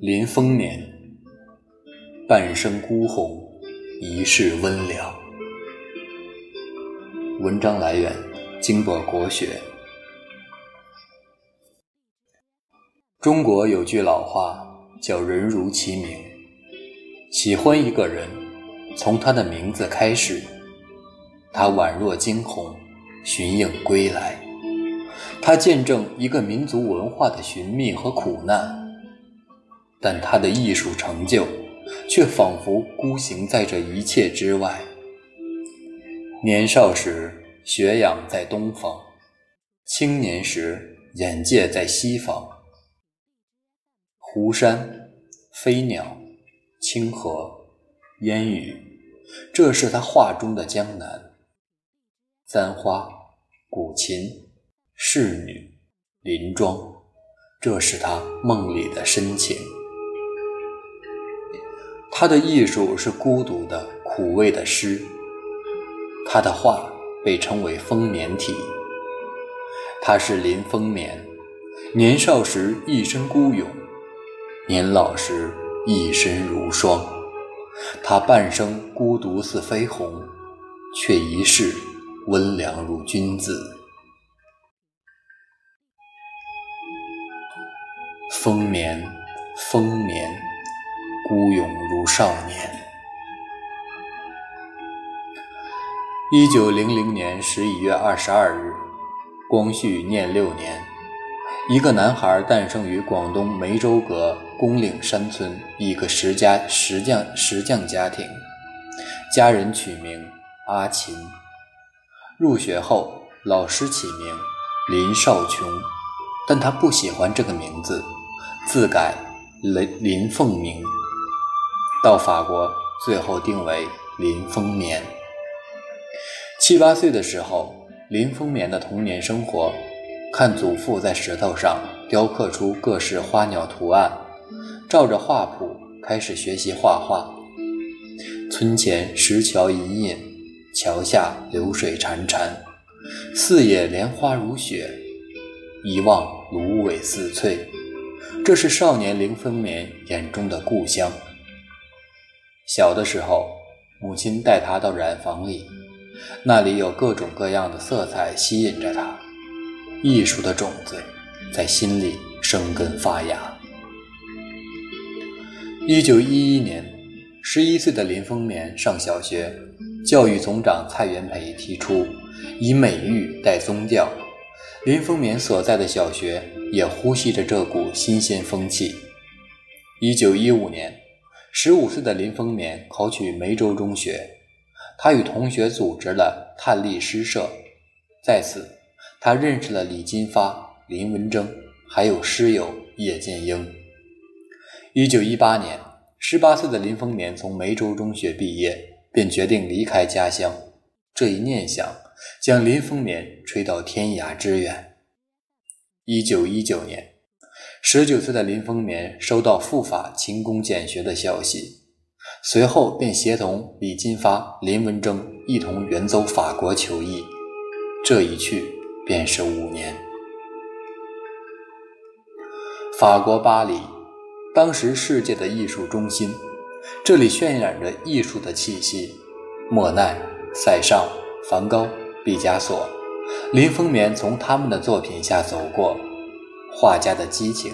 林风眠，半生孤鸿，一世温良。文章来源：经过国学。中国有句老话叫“人如其名”，喜欢一个人，从他的名字开始。他宛若惊鸿，寻影归来。他见证一个民族文化的寻觅和苦难。但他的艺术成就，却仿佛孤行在这一切之外。年少时学养在东方，青年时眼界在西方。湖山、飞鸟、清河、烟雨，这是他画中的江南。簪花、古琴、仕女、林庄，这是他梦里的深情。他的艺术是孤独的、苦味的诗，他的画被称为丰年体。他是林风眠，年少时一身孤勇，年老时一身如霜。他半生孤独似飞鸿，却一世温良如君子。风眠，风眠。孤勇如少年。一九零零年十一月二十二日，光绪念六年，一个男孩诞生于广东梅州阁公岭山村一个石家石匠石匠家庭，家人取名阿琴。入学后，老师起名林少琼，但他不喜欢这个名字，自改林林凤鸣。到法国，最后定为林风眠。七八岁的时候，林风眠的童年生活，看祖父在石头上雕刻出各式花鸟图案，照着画谱开始学习画画。村前石桥隐隐，桥下流水潺潺，四野莲花如雪，一望芦苇似翠。这是少年林风眠眼中的故乡。小的时候，母亲带他到染坊里，那里有各种各样的色彩吸引着他，艺术的种子在心里生根发芽。一九一一年，十一岁的林风眠上小学，教育总长蔡元培提出以美育代宗教，林风眠所在的小学也呼吸着这股新鲜风气。一九一五年。十五岁的林风眠考取梅州中学，他与同学组织了探历诗社，在此，他认识了李金发、林文征，还有诗友叶剑英。一九一八年，十八岁的林风眠从梅州中学毕业，便决定离开家乡。这一念想将林风眠吹到天涯之远。一九一九年。十九岁的林风眠收到赴法勤工俭学的消息，随后便协同李金发、林文征一同远走法国求艺。这一去便是五年。法国巴黎，当时世界的艺术中心，这里渲染着艺术的气息。莫奈、塞尚、梵高、毕加索，林风眠从他们的作品下走过。画家的激情，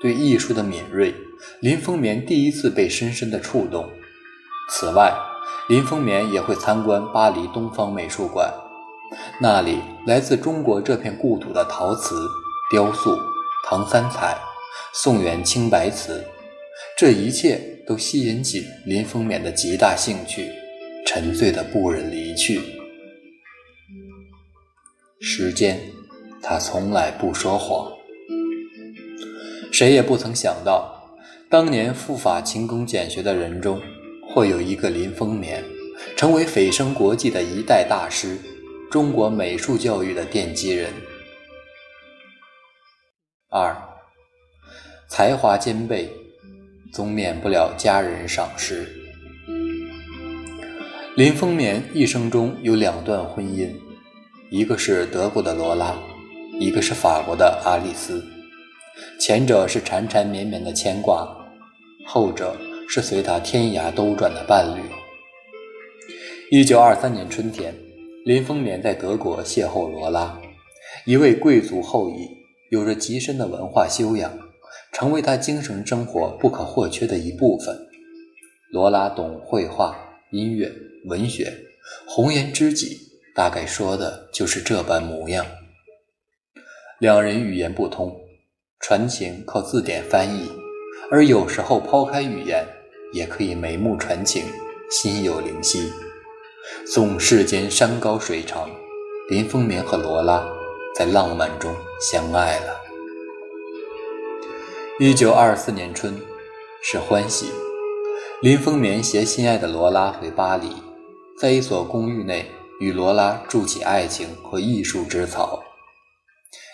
对艺术的敏锐，林风眠第一次被深深的触动。此外，林风眠也会参观巴黎东方美术馆，那里来自中国这片故土的陶瓷、雕塑、唐三彩、宋元青白瓷，这一切都吸引起林风眠的极大兴趣，沉醉的不忍离去。时间，他从来不说谎。谁也不曾想到，当年赴法勤工俭学的人中，会有一个林风眠，成为蜚声国际的一代大师，中国美术教育的奠基人。二，才华兼备，总免不了家人赏识。林风眠一生中有两段婚姻，一个是德国的罗拉，一个是法国的阿丽丝。前者是缠缠绵绵的牵挂，后者是随他天涯兜转的伴侣。一九二三年春天，林风眠在德国邂逅罗拉，一位贵族后裔，有着极深的文化修养，成为他精神生活不可或缺的一部分。罗拉懂绘画、音乐、文学，红颜知己，大概说的就是这般模样。两人语言不通，传情靠字典翻译，而有时候抛开语言，也可以眉目传情，心有灵犀。纵世间山高水长，林风眠和罗拉在浪漫中相爱了。一九二四年春，是欢喜。林风眠携心爱的罗拉回巴黎，在一所公寓内与罗拉筑起爱情和艺术之草。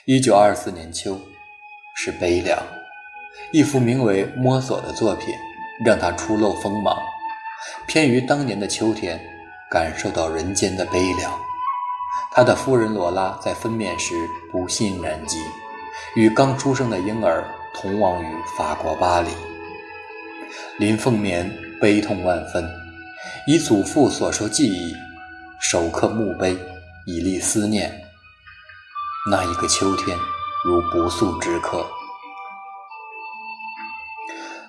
一九二四年秋，是悲凉。一幅名为《摸索》的作品，让他初露锋芒，偏于当年的秋天。感受到人间的悲凉，他的夫人罗拉在分娩时不幸染疾，与刚出生的婴儿同亡于法国巴黎。林凤眠悲痛万分，以祖父所说记忆，手刻墓碑，以立思念。那一个秋天，如不速之客。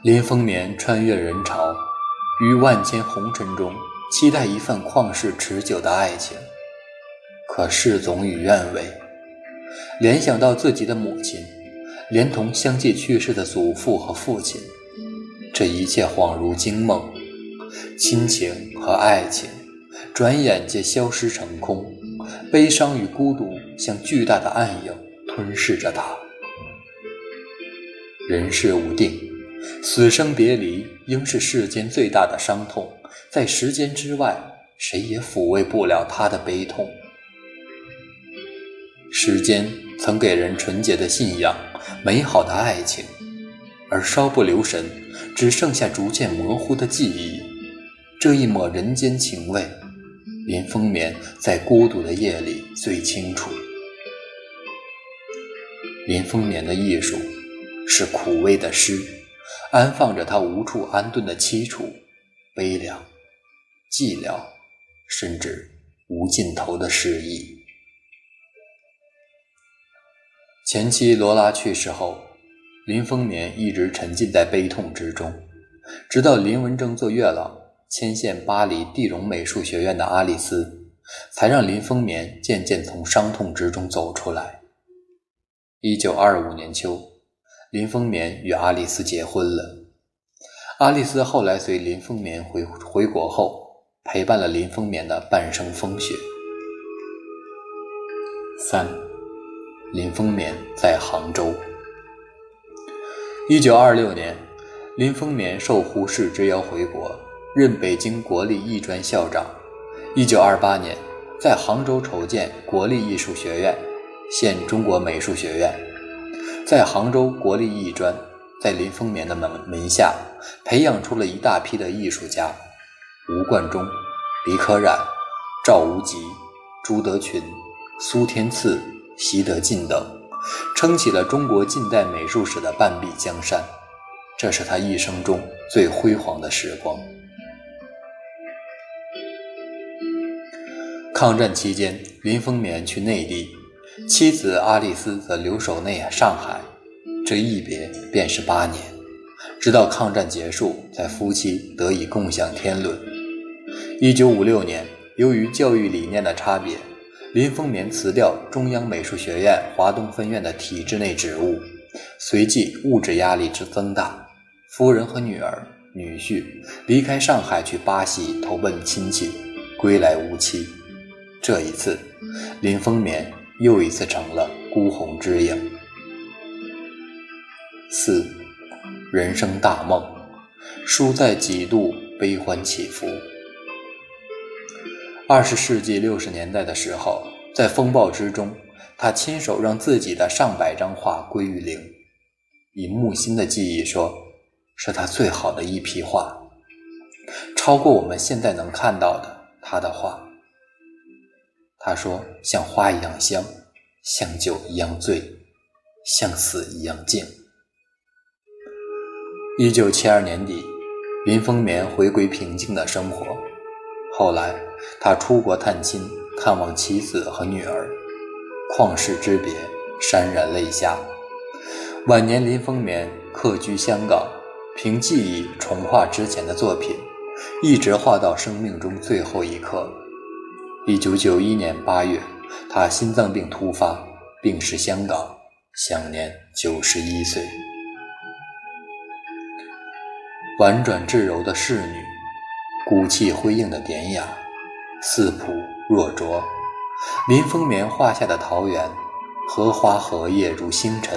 林风眠穿越人潮，于万千红尘中。期待一份旷世持久的爱情，可事总与愿违。联想到自己的母亲，连同相继去世的祖父和父亲，这一切恍如惊梦。亲情和爱情，转眼间消失成空。悲伤与孤独像巨大的暗影，吞噬着他。人世无定，死生别离应是世间最大的伤痛。在时间之外，谁也抚慰不了他的悲痛。时间曾给人纯洁的信仰、美好的爱情，而稍不留神，只剩下逐渐模糊的记忆。这一抹人间情味，林风眠在孤独的夜里最清楚。林风眠的艺术是苦味的诗，安放着他无处安顿的凄楚、悲凉。寂寥，甚至无尽头的诗意。前妻罗拉去世后，林风眠一直沉浸在悲痛之中，直到林文正做月老，牵线巴黎地荣美术学院的阿里斯，才让林风眠渐渐从伤痛之中走出来。一九二五年秋，林风眠与阿丽丝结婚了。阿丽丝后来随林风眠回回国后。陪伴了林风眠的半生风雪。三，林风眠在杭州。一九二六年，林风眠受胡适之邀回国，任北京国立艺专校长。一九二八年，在杭州筹建国立艺术学院，现中国美术学院。在杭州国立艺专，在林风眠的门门下，培养出了一大批的艺术家。吴冠中、李可染、赵无极、朱德群、苏天赐、习德进等，撑起了中国近代美术史的半壁江山。这是他一生中最辉煌的时光。抗战期间，林风眠去内地，妻子阿丽丝则留守内上海，这一别便是八年。直到抗战结束，在夫妻得以共享天伦。一九五六年，由于教育理念的差别，林风眠辞掉中央美术学院华东分院的体制内职务，随即物质压力之增大，夫人和女儿、女婿离开上海去巴西投奔亲戚，归来无期。这一次，林风眠又一次成了孤鸿之影。四，人生大梦，书在几度悲欢起伏。二十世纪六十年代的时候，在风暴之中，他亲手让自己的上百张画归于零。以木心的记忆说，是他最好的一批画，超过我们现在能看到的他的画。他说：“像花一样香，像酒一样醉，像死一样静。”一九七二年底，林风眠回归平静的生活。后来，他出国探亲，看望妻子和女儿，旷世之别，潸然泪下。晚年，林风眠客居香港，凭记忆重画之前的作品，一直画到生命中最后一刻。一九九一年八月，他心脏病突发，病逝香港，享年九十一岁。婉转至柔的仕女，骨气辉映的典雅，似朴若拙。林风眠画下的桃源，荷花荷叶如星辰，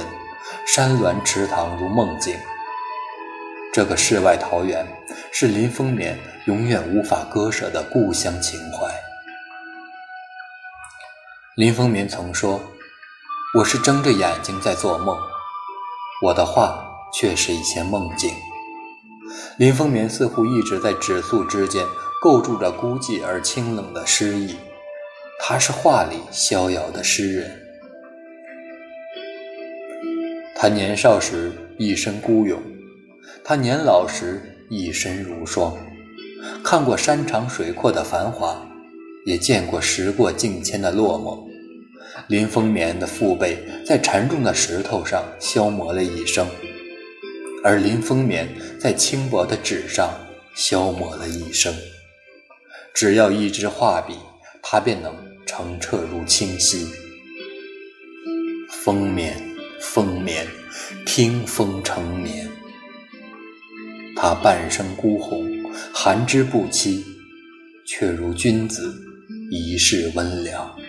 山峦池塘如梦境。这个世外桃源，是林风眠永远无法割舍的故乡情怀。林风眠曾说：“我是睁着眼睛在做梦，我的画却是一些梦境。”林风眠似乎一直在指宿之间构筑着孤寂而清冷的诗意，他是画里逍遥的诗人。他年少时一身孤勇，他年老时一身如霜，看过山长水阔的繁华。也见过时过境迁的落寞，林风眠的父辈在沉重的石头上消磨了一生，而林风眠在轻薄的纸上消磨了一生。只要一支画笔，他便能澄澈如清溪。风眠，风眠，听风成眠。他半生孤鸿，寒枝不栖，却如君子。一世温良。